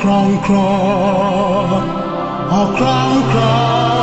crown crown, our oh, crown crown.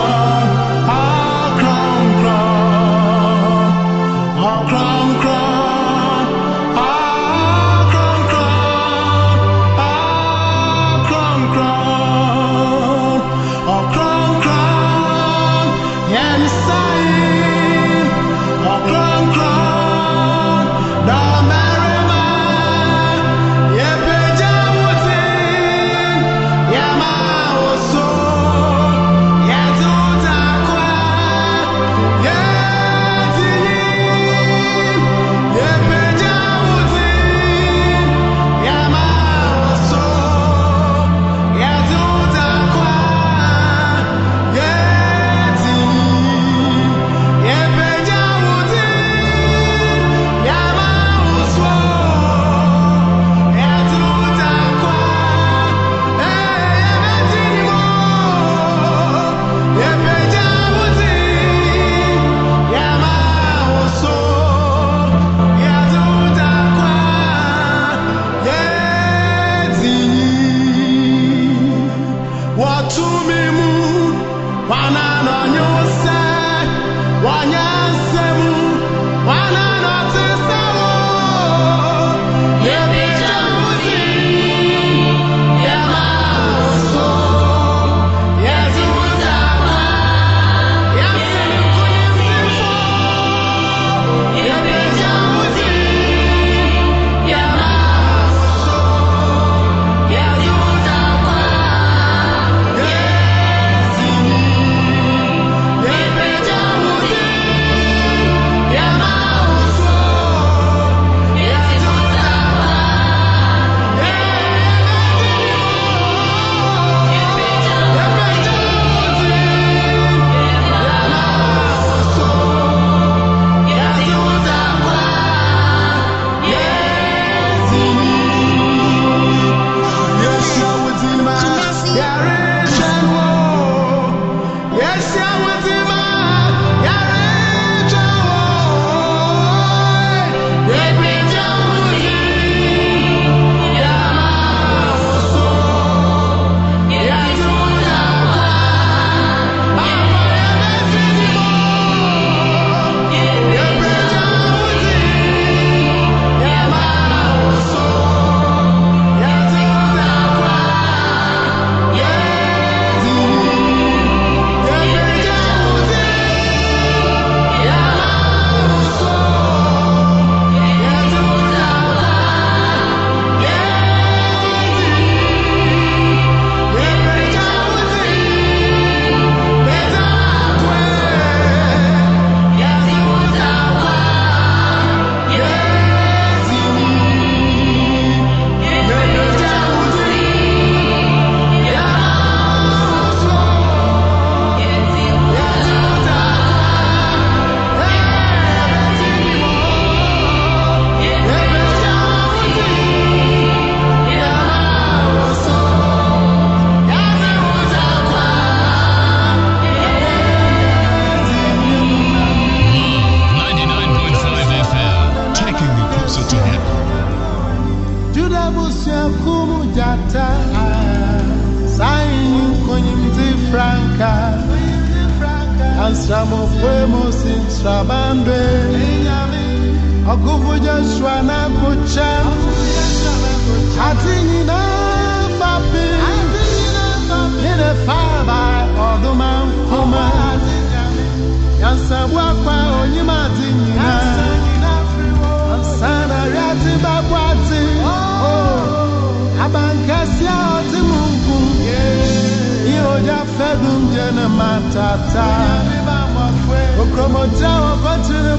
okromota wafatiri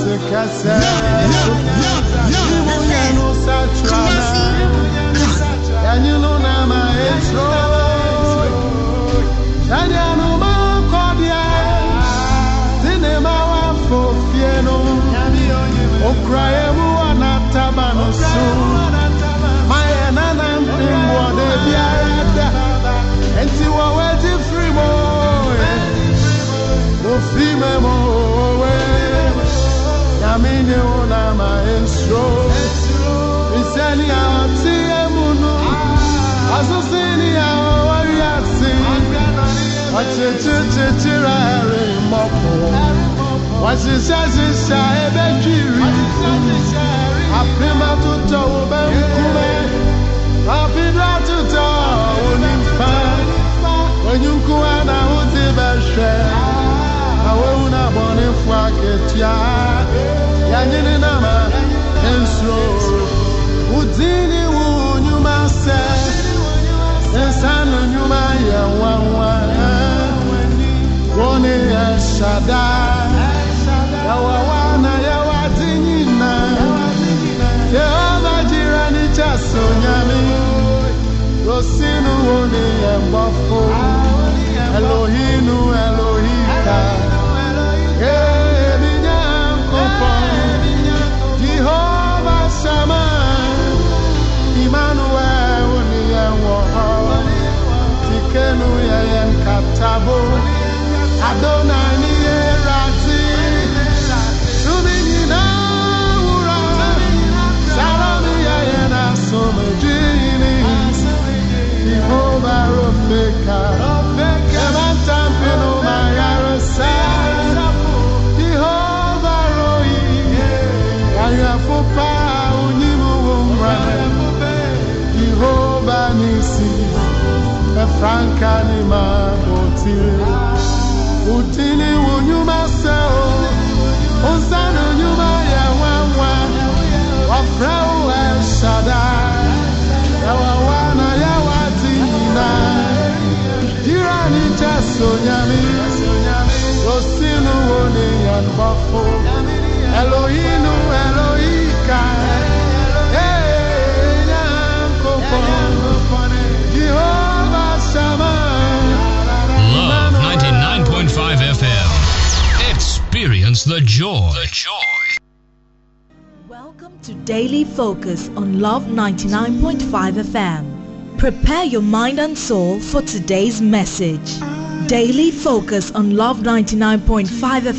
se kese Imunye nu satrana Enyi nyamini una maestro. Iseni ati emunu asusini awari ati. Ọchichichichira eri mọpụ wàṣiṣẹ́ ṣiṣẹ́ ebe kiri àpémátútọ̀ wo bẹ́ ń kúmẹ́ àfidúrátútọ̀ onífà onyinkúwa náà ó ti bẹ̀ ṣẹ́ àwọn ewu náà bọ̀ ní fún akétíà. Yanyini na ma nsuo. Ụdị ni wu nyuma sẹ. Nsanu nyuma yẹ nwa nwa. Wọ́n ní ẹ̀ ṣàdá. Yàwá wa na yàwá ti nyina. Yehova nyami. Rosinu bọ̀ fún. Elohinu Elohika. Èmi Adonai ni yẹ ratí. udini wunyuma sɛ o? Nyuma yɛ nwanwa wafrɛ wo ɛhyada ɛwawa na yɛwa te nyina yira ne kyɛ so nyame osi no wo joy. The joy. Welcome to Daily Focus on Love 99.5 FM. Prepare your mind and soul for today's message. Daily Focus on Love 99.5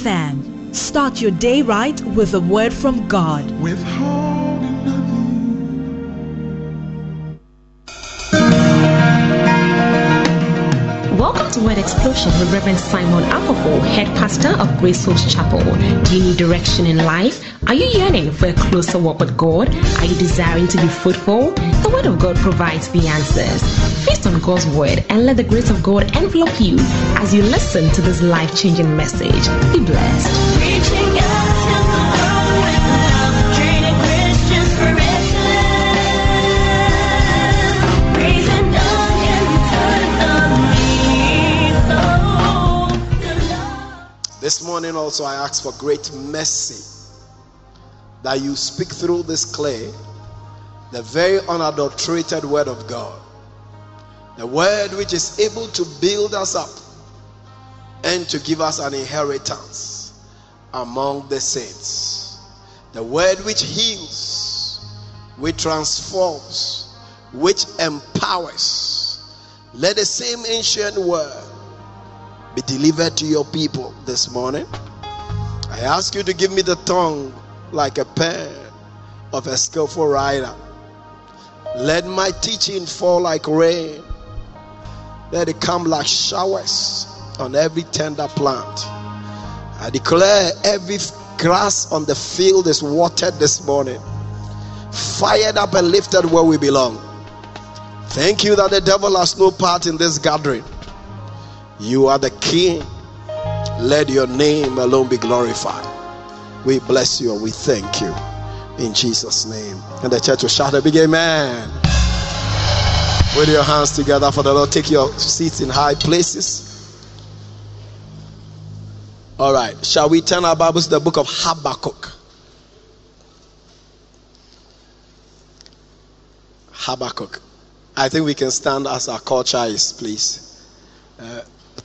FM. Start your day right with a word from God. With nothing. Word Explosion with Reverend Simon Akoko, head pastor of Grace Host Chapel. Do you need direction in life? Are you yearning for a closer walk with God? Are you desiring to be fruitful? The Word of God provides the answers. Feast on God's Word and let the grace of God envelop you as you listen to this life changing message. Be blessed. This morning also I ask for great mercy that you speak through this clay the very unadulterated word of God. The word which is able to build us up and to give us an inheritance among the saints. The word which heals, which transforms, which empowers. Let the same ancient word be delivered to your people this morning. I ask you to give me the tongue like a pen of a skillful writer. Let my teaching fall like rain. Let it come like showers on every tender plant. I declare every grass on the field is watered this morning, fired up and lifted where we belong. Thank you that the devil has no part in this gathering. You are the King. Let your name alone be glorified. We bless you and we thank you in Jesus' name. And the church will shout a big amen. With your hands together for the Lord, take your seats in high places. All right, shall we turn our Bibles to the book of Habakkuk? Habakkuk. I think we can stand as our culture is, please. Uh,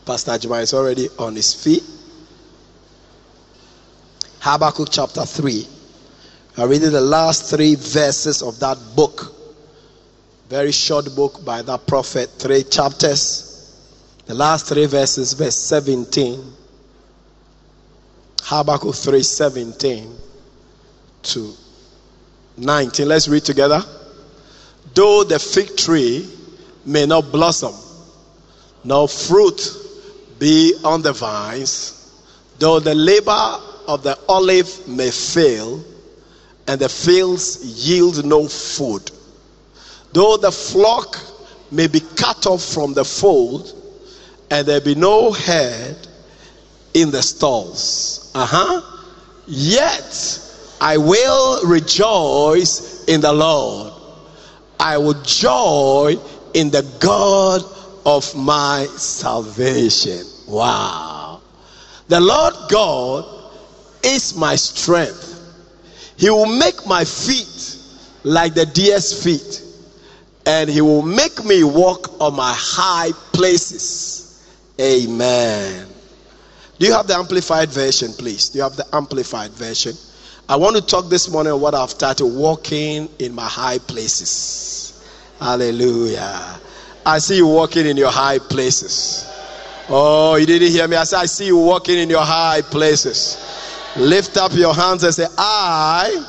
Pastor Juma is already on his feet. Habakkuk chapter 3. I'm reading the last three verses of that book. Very short book by that prophet, three chapters. The last three verses, verse 17. Habakkuk 3 17 to 19. Let's read together. though the fig tree may not blossom, nor fruit be on the vines, though the labor of the olive may fail, and the fields yield no food, though the flock may be cut off from the fold, and there be no herd in the stalls. Uh huh. Yet I will rejoice in the Lord. I will joy in the God of my salvation. Wow. The Lord God is my strength. He will make my feet like the deer's feet, and He will make me walk on my high places. Amen. Do you have the amplified version, please? Do you have the amplified version? I want to talk this morning what I've started walking in my high places. Hallelujah. I see you walking in your high places. Oh, you didn't hear me. I said, I see you walking in your high places. Lift up your hands and say, I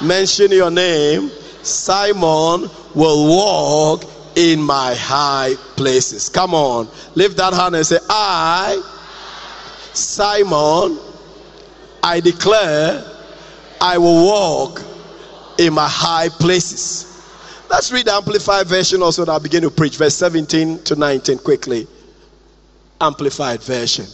mention your name. Simon will walk in my high places. Come on. Lift that hand and say, I, Simon, I declare I will walk in my high places. Let's read the Amplified version also, and I'll begin to preach. Verse 17 to 19 quickly. Amplified version.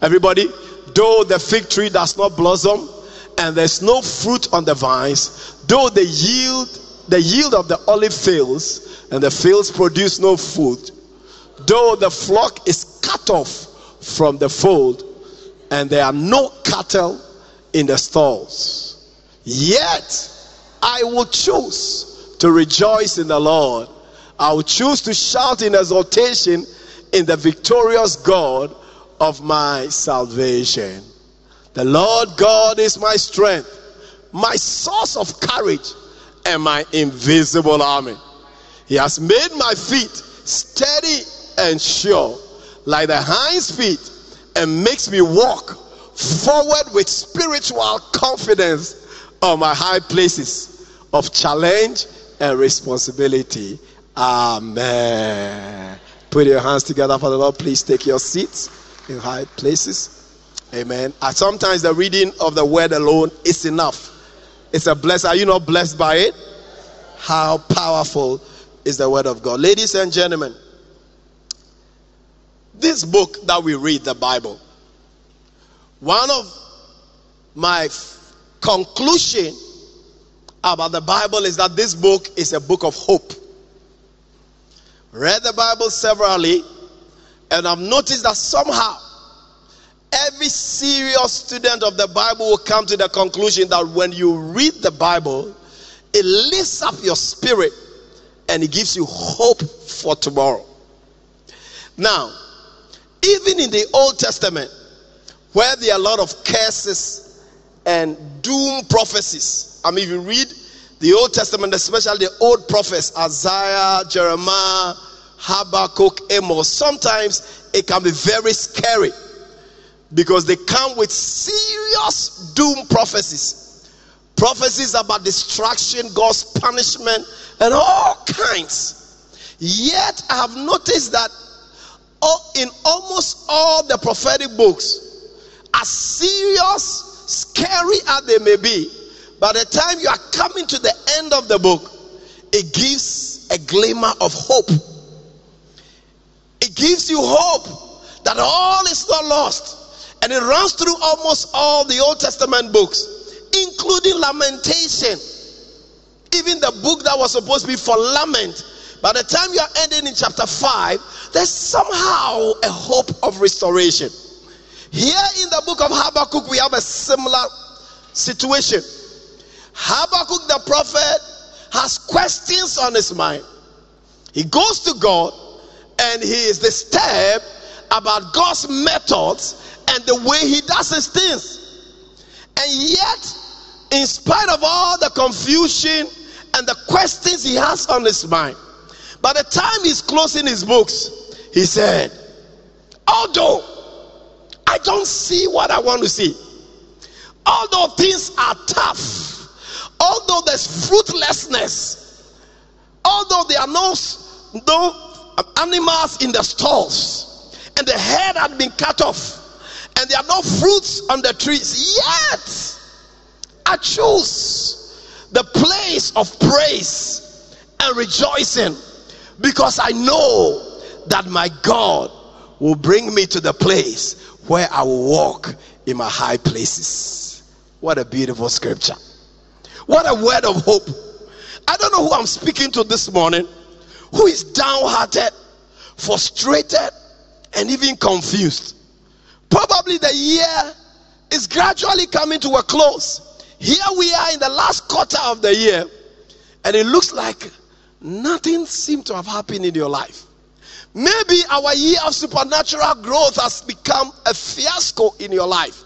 Everybody, though the fig tree does not blossom and there's no fruit on the vines, though the yield, the yield of the olive fails and the fields produce no food, though the flock is cut off from the fold and there are no cattle in the stalls, yet I will choose to rejoice in the Lord. I will choose to shout in exultation in the victorious God of my salvation. The Lord God is my strength, my source of courage, and my invisible army. He has made my feet steady and sure, like the hind's feet, and makes me walk forward with spiritual confidence on my high places of challenge and responsibility. Amen. Put your hands together for the Lord. Please take your seats in high places. Amen. And sometimes the reading of the word alone is enough. It's a blessing. Are you not blessed by it? How powerful is the word of God? Ladies and gentlemen, this book that we read, the Bible, one of my f- conclusion about the Bible is that this book is a book of hope. Read the Bible severally, and I've noticed that somehow every serious student of the Bible will come to the conclusion that when you read the Bible, it lifts up your spirit and it gives you hope for tomorrow. Now, even in the Old Testament, where there are a lot of curses and doom prophecies, I mean, if you read the Old Testament, especially the old prophets, Isaiah, Jeremiah, Habakkuk, Amos, sometimes it can be very scary because they come with serious doom prophecies. Prophecies about destruction, God's punishment, and all kinds. Yet, I have noticed that in almost all the prophetic books, as serious, scary as they may be, by the time you are coming to the end of the book, it gives a glimmer of hope. It gives you hope that all is not lost. And it runs through almost all the Old Testament books, including Lamentation. Even the book that was supposed to be for lament. By the time you are ending in chapter 5, there's somehow a hope of restoration. Here in the book of Habakkuk, we have a similar situation. Habakkuk the prophet has questions on his mind. He goes to God and he is disturbed about God's methods and the way he does his things. And yet, in spite of all the confusion and the questions he has on his mind, by the time he's closing his books, he said, Although I don't see what I want to see, although things are tough, although there's fruitlessness, although there are no, no animals in the stalls, and the head had been cut off, and there are no fruits on the trees, yet I choose the place of praise and rejoicing because I know that my God will bring me to the place where I will walk in my high places. What a beautiful scripture. What a word of hope. I don't know who I'm speaking to this morning, who is downhearted, frustrated, and even confused. Probably the year is gradually coming to a close. Here we are in the last quarter of the year, and it looks like nothing seems to have happened in your life. Maybe our year of supernatural growth has become a fiasco in your life.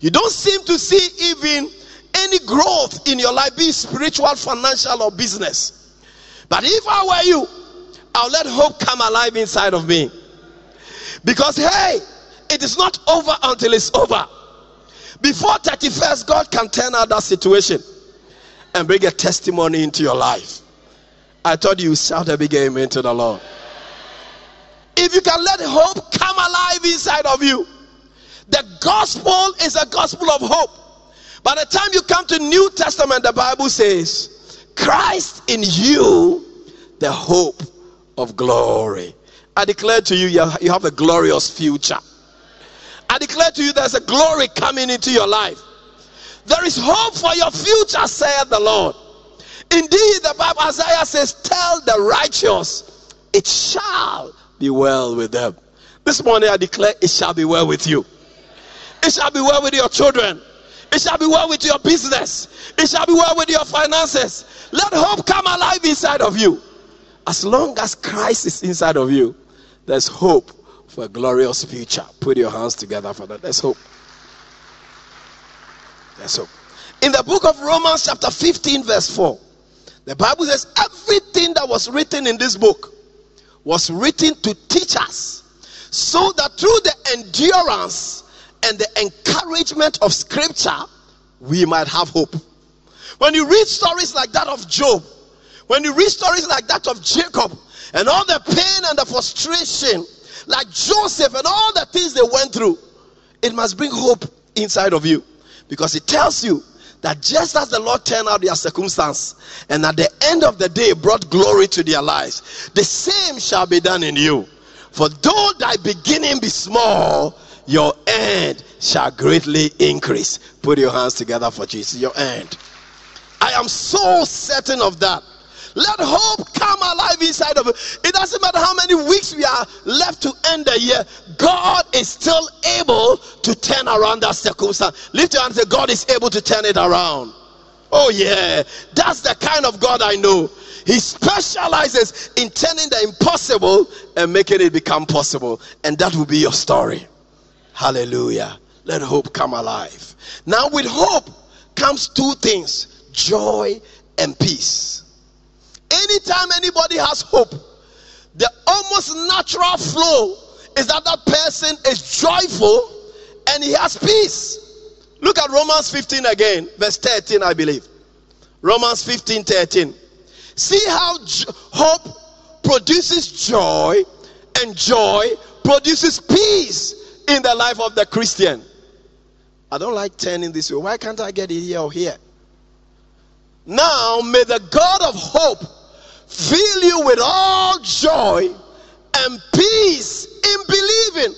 You don't seem to see even any growth in your life, be it spiritual, financial, or business. But if I were you, I'll let hope come alive inside of me. Because, hey, it is not over until it's over. Before 31st, God can turn out that situation and bring a testimony into your life. I told you shout a big amen to the Lord. If you can let hope come alive inside of you, the gospel is a gospel of hope. By the time you come to New Testament, the Bible says, Christ in you, the hope of glory. I declare to you, you have a glorious future. I declare to you, there's a glory coming into your life. There is hope for your future, saith the Lord. Indeed, the Bible, Isaiah says, Tell the righteous, it shall be well with them. This morning, I declare, it shall be well with you. It shall be well with your children. It shall be well with your business. It shall be well with your finances. Let hope come alive inside of you. As long as Christ is inside of you, there's hope for a glorious future. Put your hands together for that. There's hope. There's hope. In the book of Romans, chapter 15, verse 4, the Bible says everything that was written in this book was written to teach us so that through the endurance and the encouragement of scripture we might have hope when you read stories like that of job when you read stories like that of jacob and all the pain and the frustration like joseph and all the things they went through it must bring hope inside of you because it tells you that just as the Lord turned out their circumstance and at the end of the day brought glory to their lives, the same shall be done in you. For though thy beginning be small, your end shall greatly increase. Put your hands together for Jesus. Your end. I am so certain of that. Let hope come alive inside of it. It doesn't matter how many weeks we are left to end the year. God is still able to turn around that circumstance. Lift your hand and say, God is able to turn it around. Oh, yeah. That's the kind of God I know. He specializes in turning the impossible and making it become possible. And that will be your story. Hallelujah. Let hope come alive. Now, with hope comes two things joy and peace. Anytime anybody has hope, the almost natural flow is that that person is joyful and he has peace. Look at Romans 15 again, verse 13, I believe. Romans 15 13. See how j- hope produces joy, and joy produces peace in the life of the Christian. I don't like turning this way. Why can't I get it here or here? Now, may the God of hope fill you with all joy and peace in believing.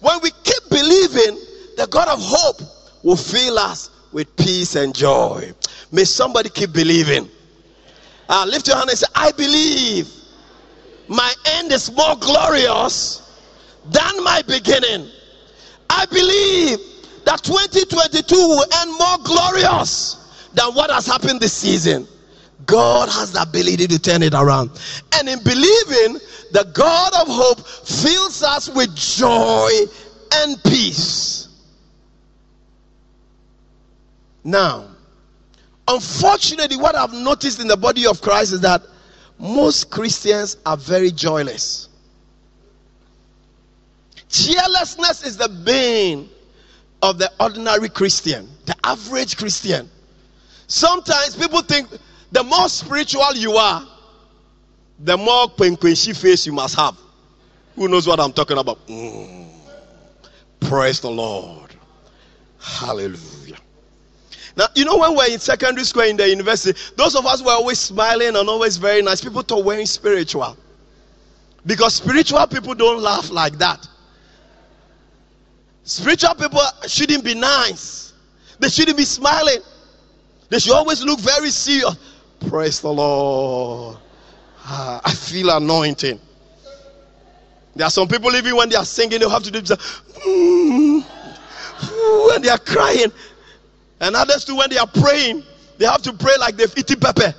When we keep believing, the God of hope will fill us with peace and joy. May somebody keep believing. Uh, lift your hand and say, I believe my end is more glorious than my beginning. I believe that 2022 will end more glorious than what has happened this season. God has the ability to turn it around. And in believing, the God of hope fills us with joy and peace. Now, unfortunately, what I've noticed in the body of Christ is that most Christians are very joyless. Cheerlessness is the bane of the ordinary Christian, the average Christian. Sometimes people think the more spiritual you are, the more kwenkwenshi face you must have. Who knows what I'm talking about? Mm. Praise the Lord. Hallelujah. Now, you know, when we're in secondary school in the university, those of us were always smiling and always very nice. People thought we're spiritual. Because spiritual people don't laugh like that. Spiritual people shouldn't be nice, they shouldn't be smiling, they should always look very serious. Praise the Lord. Ah, I feel anointing. There are some people, even when they are singing, they have to do this. Mm, when they are crying. And others too, when they are praying, they have to pray like they've eaten pepper.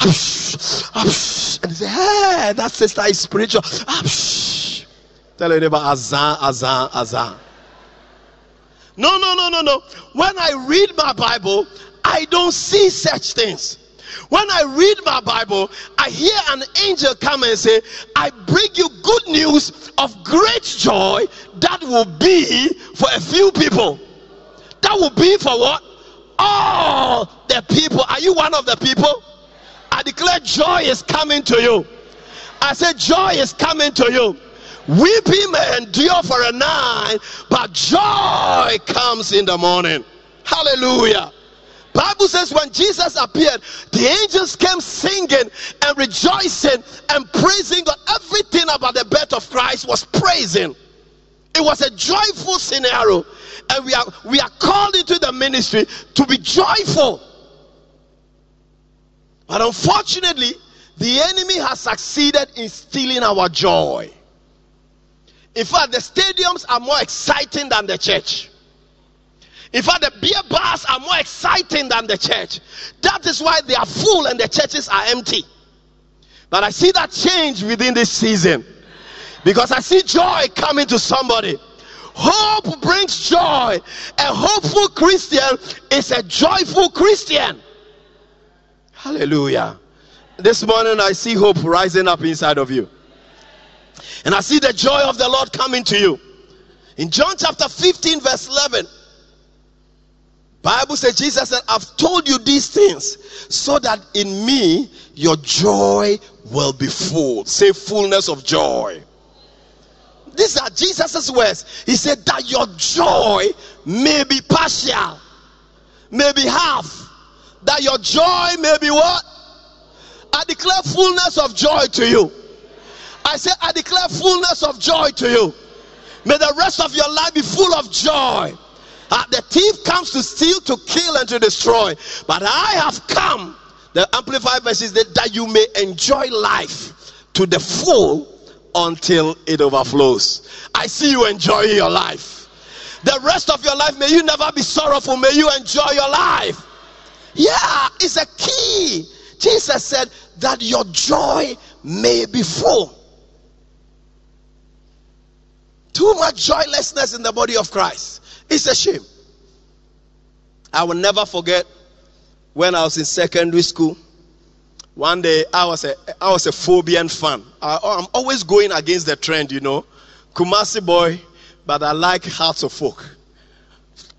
And they say, hey, that sister is spiritual. Tell your neighbor, Azan, Azan, Azan. No, no, no, no, no. When I read my Bible, I don't see such things. When I read my Bible, I hear an angel come and say, I bring you good news of great joy that will be for a few people. That will be for what? All the people. Are you one of the people? I declare joy is coming to you. I said, joy is coming to you. Weeping may endure for a night, but joy comes in the morning. Hallelujah. Bible says when Jesus appeared, the angels came singing and rejoicing and praising God. Everything about the birth of Christ was praising. It was a joyful scenario, and we are we are called into the ministry to be joyful. But unfortunately, the enemy has succeeded in stealing our joy. In fact, the stadiums are more exciting than the church. In fact, the beer bars are more exciting than the church. That is why they are full and the churches are empty. But I see that change within this season because I see joy coming to somebody. Hope brings joy. A hopeful Christian is a joyful Christian. Hallelujah. This morning I see hope rising up inside of you. And I see the joy of the Lord coming to you. In John chapter 15, verse 11, Bible says Jesus said, I've told you these things so that in me your joy will be full. Say fullness of joy. These are Jesus' words. He said that your joy may be partial, may be half. That your joy may be what? I declare fullness of joy to you. I say, I declare fullness of joy to you. May the rest of your life be full of joy. Uh, the thief comes to steal, to kill, and to destroy. But I have come, the Amplified verse is that, that you may enjoy life to the full until it overflows. I see you enjoying your life. The rest of your life, may you never be sorrowful. May you enjoy your life. Yeah, it's a key. Jesus said that your joy may be full. Too much joylessness in the body of Christ. It's a shame. I will never forget when I was in secondary school. One day I was a I was a Phobian fan. I, I'm always going against the trend, you know. Kumasi boy, but I like Hearts of Oak.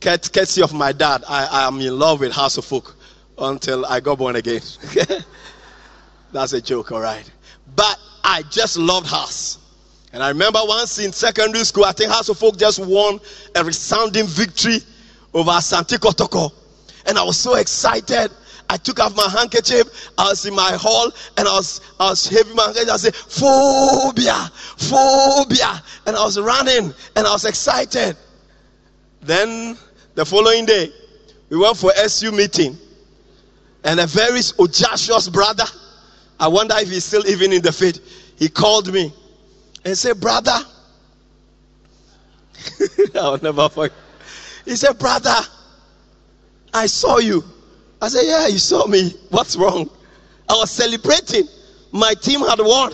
Courtesy of my dad, I, I am in love with Hearts of Oak until I got born again. That's a joke, all right. But I just loved House. And I remember once in secondary school, I think Hearts of Oak just won a resounding victory over Asante Kotoko. And I was so excited. I took off my handkerchief. I was in my hall and I was I was my handkerchief. I said, phobia, phobia. And I was running and I was excited. Then the following day, we went for SU meeting. And a very audacious brother, I wonder if he's still even in the faith, he called me and said, Brother, I'll never forget. He said, Brother, I saw you. I said, Yeah, you saw me. What's wrong? I was celebrating. My team had won.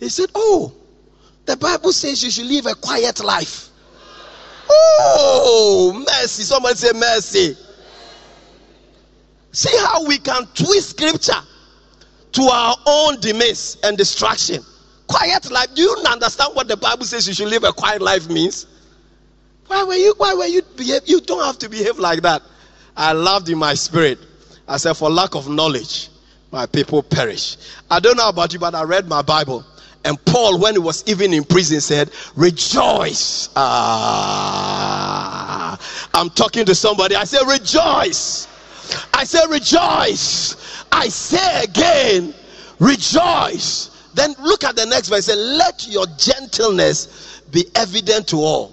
He said, Oh, the Bible says you should live a quiet life. Oh, mercy. Someone say mercy. See how we can twist scripture to our own demise and destruction. Quiet life. Do you understand what the Bible says you should live a quiet life means? Why were you why were you behave? You don't have to behave like that. I laughed in my spirit. I said, for lack of knowledge, my people perish. I don't know about you, but I read my Bible. And Paul, when he was even in prison, said, Rejoice. Ah, I'm talking to somebody. I said, Rejoice. I said, Rejoice. I say again, Rejoice. Then look at the next verse. Say, Let your gentleness be evident to all.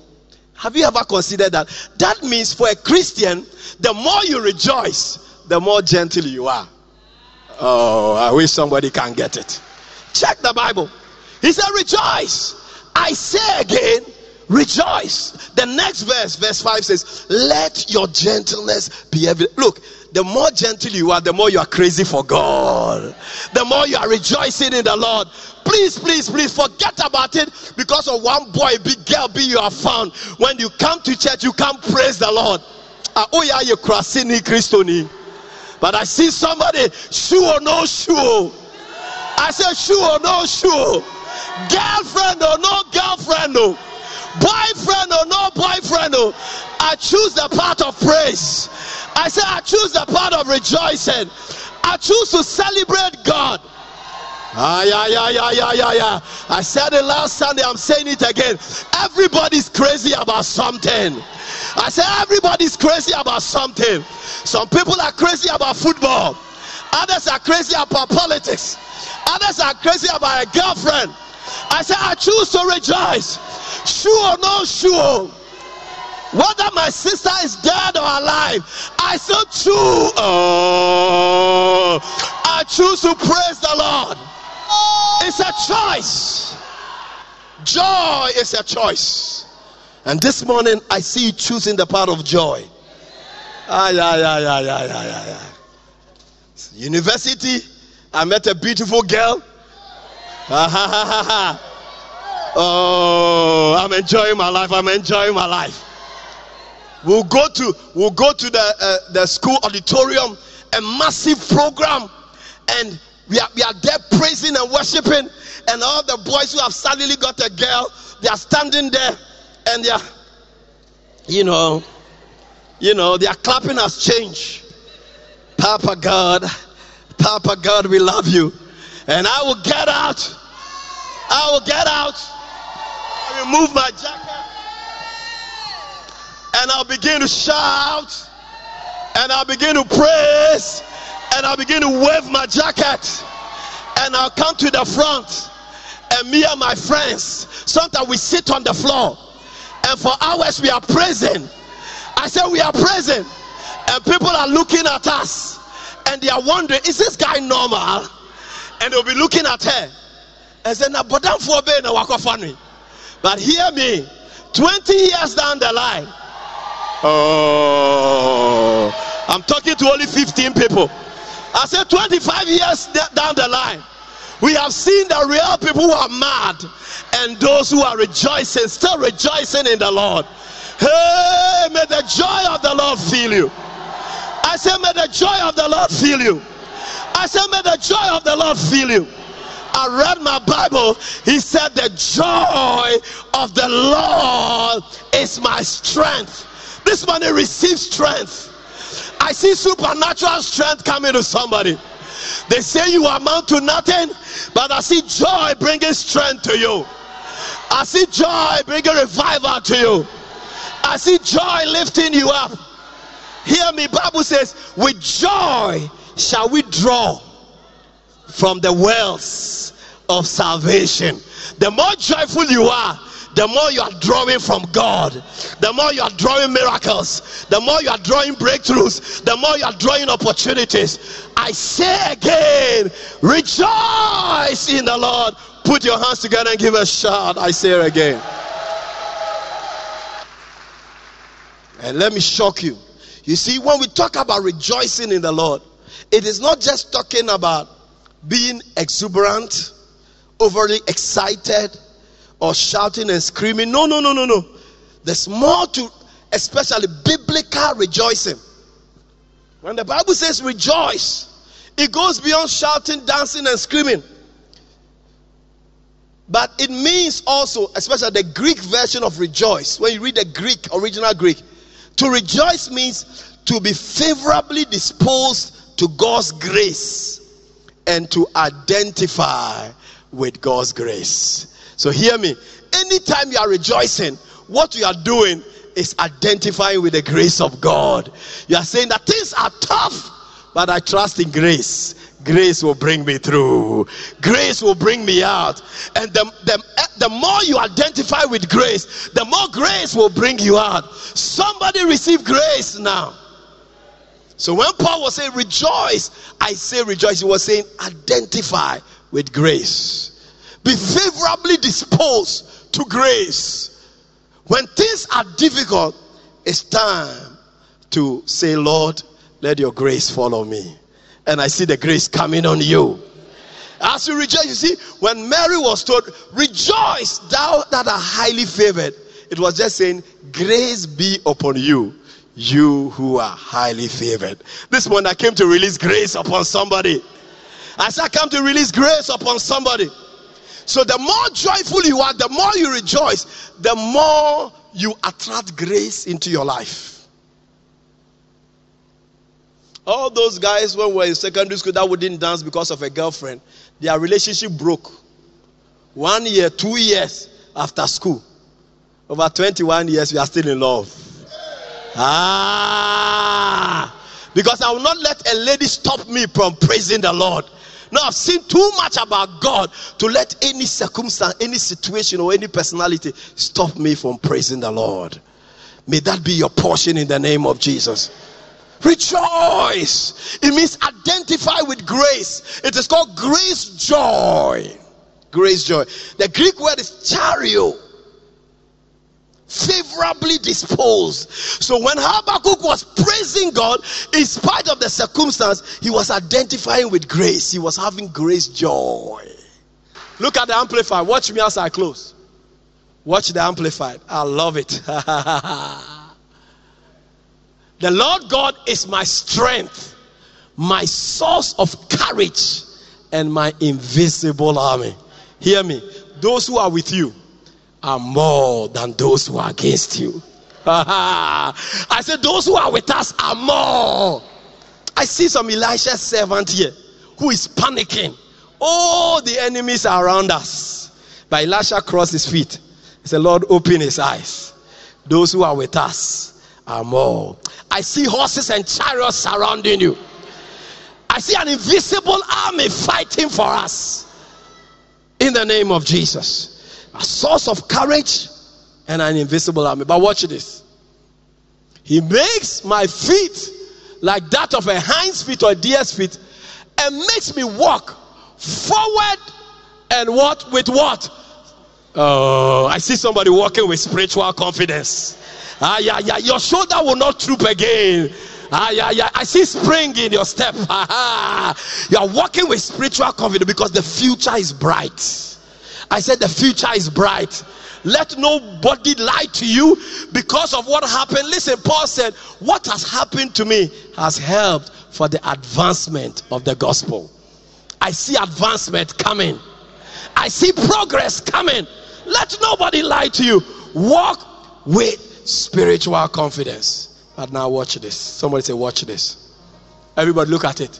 Have you ever considered that? That means for a Christian, the more you rejoice, the more gentle you are. Oh, I wish somebody can get it. Check the Bible. He said, Rejoice. I say again, rejoice. The next verse, verse 5 says, Let your gentleness be evident. Look, the more gentle you are, the more you are crazy for God. The more you are rejoicing in the Lord. Please, please, please forget about it because of one boy, big girl, be you are found. When you come to church, you can't praise the Lord. Ah, oh. But I see somebody, shoe or no shoe. I said, or no shoe. Girlfriend or no girlfriend. No. Boyfriend or no boyfriend. No. I choose the path of praise. I say I choose the path of rejoicing. I choose to celebrate God. Ah, yeah, yeah, yeah, yeah, yeah, yeah. I said it last Sunday, I'm saying it again. Everybody's crazy about something. I said, everybody's crazy about something. Some people are crazy about football, others are crazy about politics, others are crazy about a girlfriend. I said, I choose to rejoice. Sure or no sure. Whether my sister is dead or alive, I still choose. Oh, I choose to praise the Lord. It's a choice. Joy is a choice. And this morning, I see you choosing the part of joy. Yeah, yeah, yeah, yeah, yeah, yeah, yeah. University, I met a beautiful girl. Ah, ha, ha, ha, ha. Oh, I'm enjoying my life. I'm enjoying my life. We'll go to we'll go to the uh, the school auditorium, a massive program, and we are we are there praising and worshiping, and all the boys who have suddenly got a girl, they are standing there, and they are, you know, you know, their clapping has changed. Papa God, Papa God, we love you, and I will get out. I will get out. I remove my jacket and I'll begin to shout and I'll begin to praise and I'll begin to wave my jacket and I'll come to the front and me and my friends sometimes we sit on the floor and for hours we are praising. I said we are praising. And people are looking at us and they are wondering is this guy normal? And they'll be looking at her and say na bodam for be na wako funny but hear me 20 years down the line Oh, I'm talking to only 15 people. I said 25 years down the line, we have seen the real people who are mad and those who are rejoicing, still rejoicing in the Lord. Hey, may the joy of the Lord fill you. I said, may the joy of the Lord fill you. I said, may the joy of the Lord fill you. I read my Bible. He said, the joy of the Lord is my strength. This morning receive strength. I see supernatural strength coming to somebody. They say you amount to nothing, but I see joy bringing strength to you. I see joy bringing revival to you. I see joy lifting you up. Hear me, Bible says, with joy shall we draw from the wells of salvation. The more joyful you are, the more you are drawing from God, the more you are drawing miracles, the more you are drawing breakthroughs, the more you are drawing opportunities. I say again, rejoice in the Lord. Put your hands together and give a shout. I say again. And let me shock you. You see, when we talk about rejoicing in the Lord, it is not just talking about being exuberant, overly excited, or shouting and screaming. No, no, no, no, no. There's more to, especially biblical rejoicing. When the Bible says rejoice, it goes beyond shouting, dancing, and screaming. But it means also, especially the Greek version of rejoice, when you read the Greek, original Greek, to rejoice means to be favorably disposed to God's grace and to identify with God's grace. So hear me. Anytime you are rejoicing, what you are doing is identifying with the grace of God. You are saying that things are tough, but I trust in grace. Grace will bring me through. Grace will bring me out. And the, the, the more you identify with grace, the more grace will bring you out. Somebody receive grace now. So when Paul was saying rejoice, I say rejoice, he was saying identify with grace. Be favorably disposed to grace. When things are difficult, it's time to say, Lord, let your grace follow me. And I see the grace coming on you. As you rejoice, you see, when Mary was told, Rejoice, thou that are highly favored, it was just saying, Grace be upon you, you who are highly favored. This morning I came to release grace upon somebody. Said, I come to release grace upon somebody. So the more joyful you are, the more you rejoice, the more you attract grace into your life. All those guys when we were in secondary school that wouldn't dance because of a girlfriend, their relationship broke. One year, two years after school. Over 21 years, we are still in love. Ah, because I will not let a lady stop me from praising the Lord. No, I've seen too much about God to let any circumstance, any situation, or any personality stop me from praising the Lord. May that be your portion in the name of Jesus. Rejoice. It means identify with grace. It is called grace joy. Grace joy. The Greek word is chairo. Favorably disposed. So when Habakkuk was praising God, in spite of the circumstance, he was identifying with grace. He was having grace joy. Look at the amplified. Watch me as I close. Watch the amplified. I love it. the Lord God is my strength, my source of courage, and my invisible army. Hear me. Those who are with you are more than those who are against you. I said, those who are with us are more. I see some Elisha servant here who is panicking. All the enemies are around us. But Elisha crossed his feet. He said, Lord, open his eyes. Those who are with us are more. I see horses and chariots surrounding you. I see an invisible army fighting for us. In the name of Jesus a source of courage and an invisible army. But watch this. He makes my feet like that of a hind's feet or a deer's feet and makes me walk forward and what with what? Oh, I see somebody walking with spiritual confidence. Ah, yeah, yeah. Your shoulder will not droop again. Ah, yeah, yeah. I see spring in your step. Ah, you are walking with spiritual confidence because the future is bright. I said the future is bright. Let nobody lie to you because of what happened. Listen, Paul said, What has happened to me has helped for the advancement of the gospel. I see advancement coming, I see progress coming. Let nobody lie to you. Walk with spiritual confidence. But now, watch this. Somebody say, Watch this. Everybody, look at it.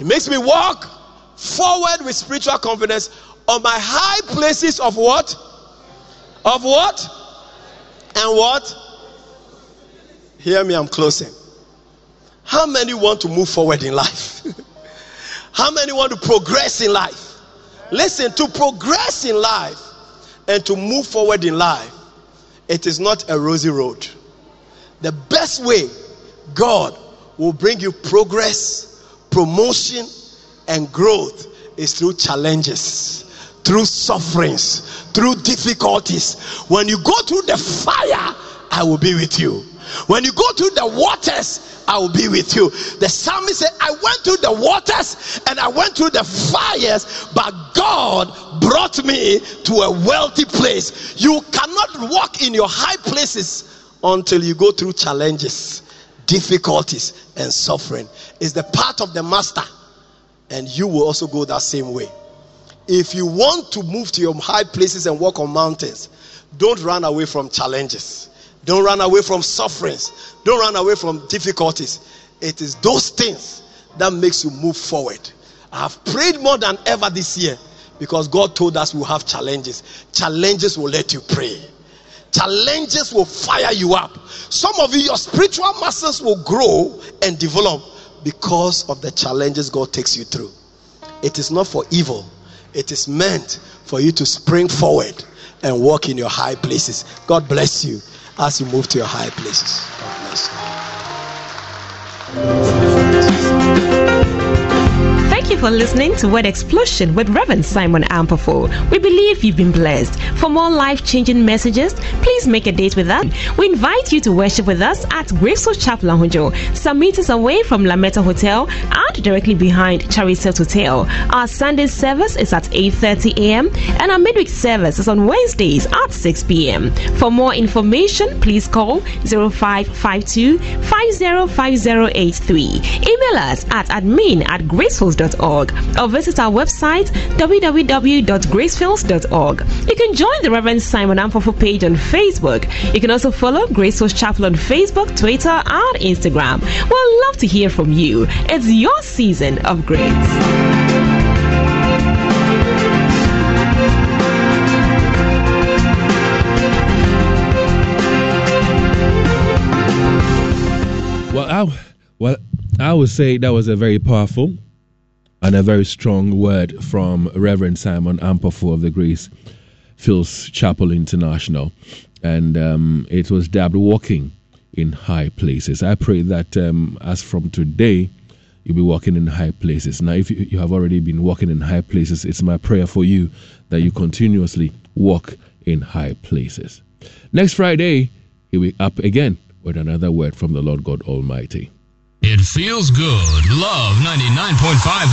It makes me walk forward with spiritual confidence on my high places of what? Of what? And what? Hear me, I'm closing. How many want to move forward in life? How many want to progress in life? Listen, to progress in life and to move forward in life, it is not a rosy road. The best way God will bring you progress, promotion, and growth is through challenges through sufferings, through difficulties. When you go through the fire, I will be with you. When you go through the waters, I will be with you. The psalmist said, I went through the waters and I went through the fires, but God brought me to a wealthy place. You cannot walk in your high places until you go through challenges, difficulties, and suffering. It's the part of the master, and you will also go that same way if you want to move to your high places and walk on mountains, don't run away from challenges. Don't run away from sufferings. Don't run away from difficulties. It is those things that makes you move forward. I have prayed more than ever this year because God told us we'll have challenges. Challenges will let you pray. Challenges will fire you up. Some of you, your spiritual muscles will grow and develop because of the challenges God takes you through. It is not for evil, it is meant for you to spring forward and walk in your high places. God bless you as you move to your high places. God bless you. For listening to Word Explosion with Reverend Simon Ampofo. We believe you've been blessed. For more life changing messages, please make a date with us. We invite you to worship with us at Gracefields Chapel Ahunjo, some meters away from Lametta Hotel and directly behind Chariset Hotel. Our Sunday service is at 8.30 a.m. and our midweek service is on Wednesdays at 6 p.m. For more information, please call 0552 505083. Email us at admin at or visit our website www.gracefields.org. You can join the Reverend Simon Ampofo page on Facebook. You can also follow Gracefields Chapel on Facebook, Twitter, and Instagram. We'll love to hear from you. It's your season of grace. Well, I, well, I would say that was a very powerful and a very strong word from Reverend Simon Ampofo of the Grace Fields Chapel International, and um, it was dubbed "Walking in High Places." I pray that um, as from today, you'll be walking in high places. Now, if you, you have already been walking in high places, it's my prayer for you that you continuously walk in high places. Next Friday, he'll be up again with another word from the Lord God Almighty. It feels good. Love 99.5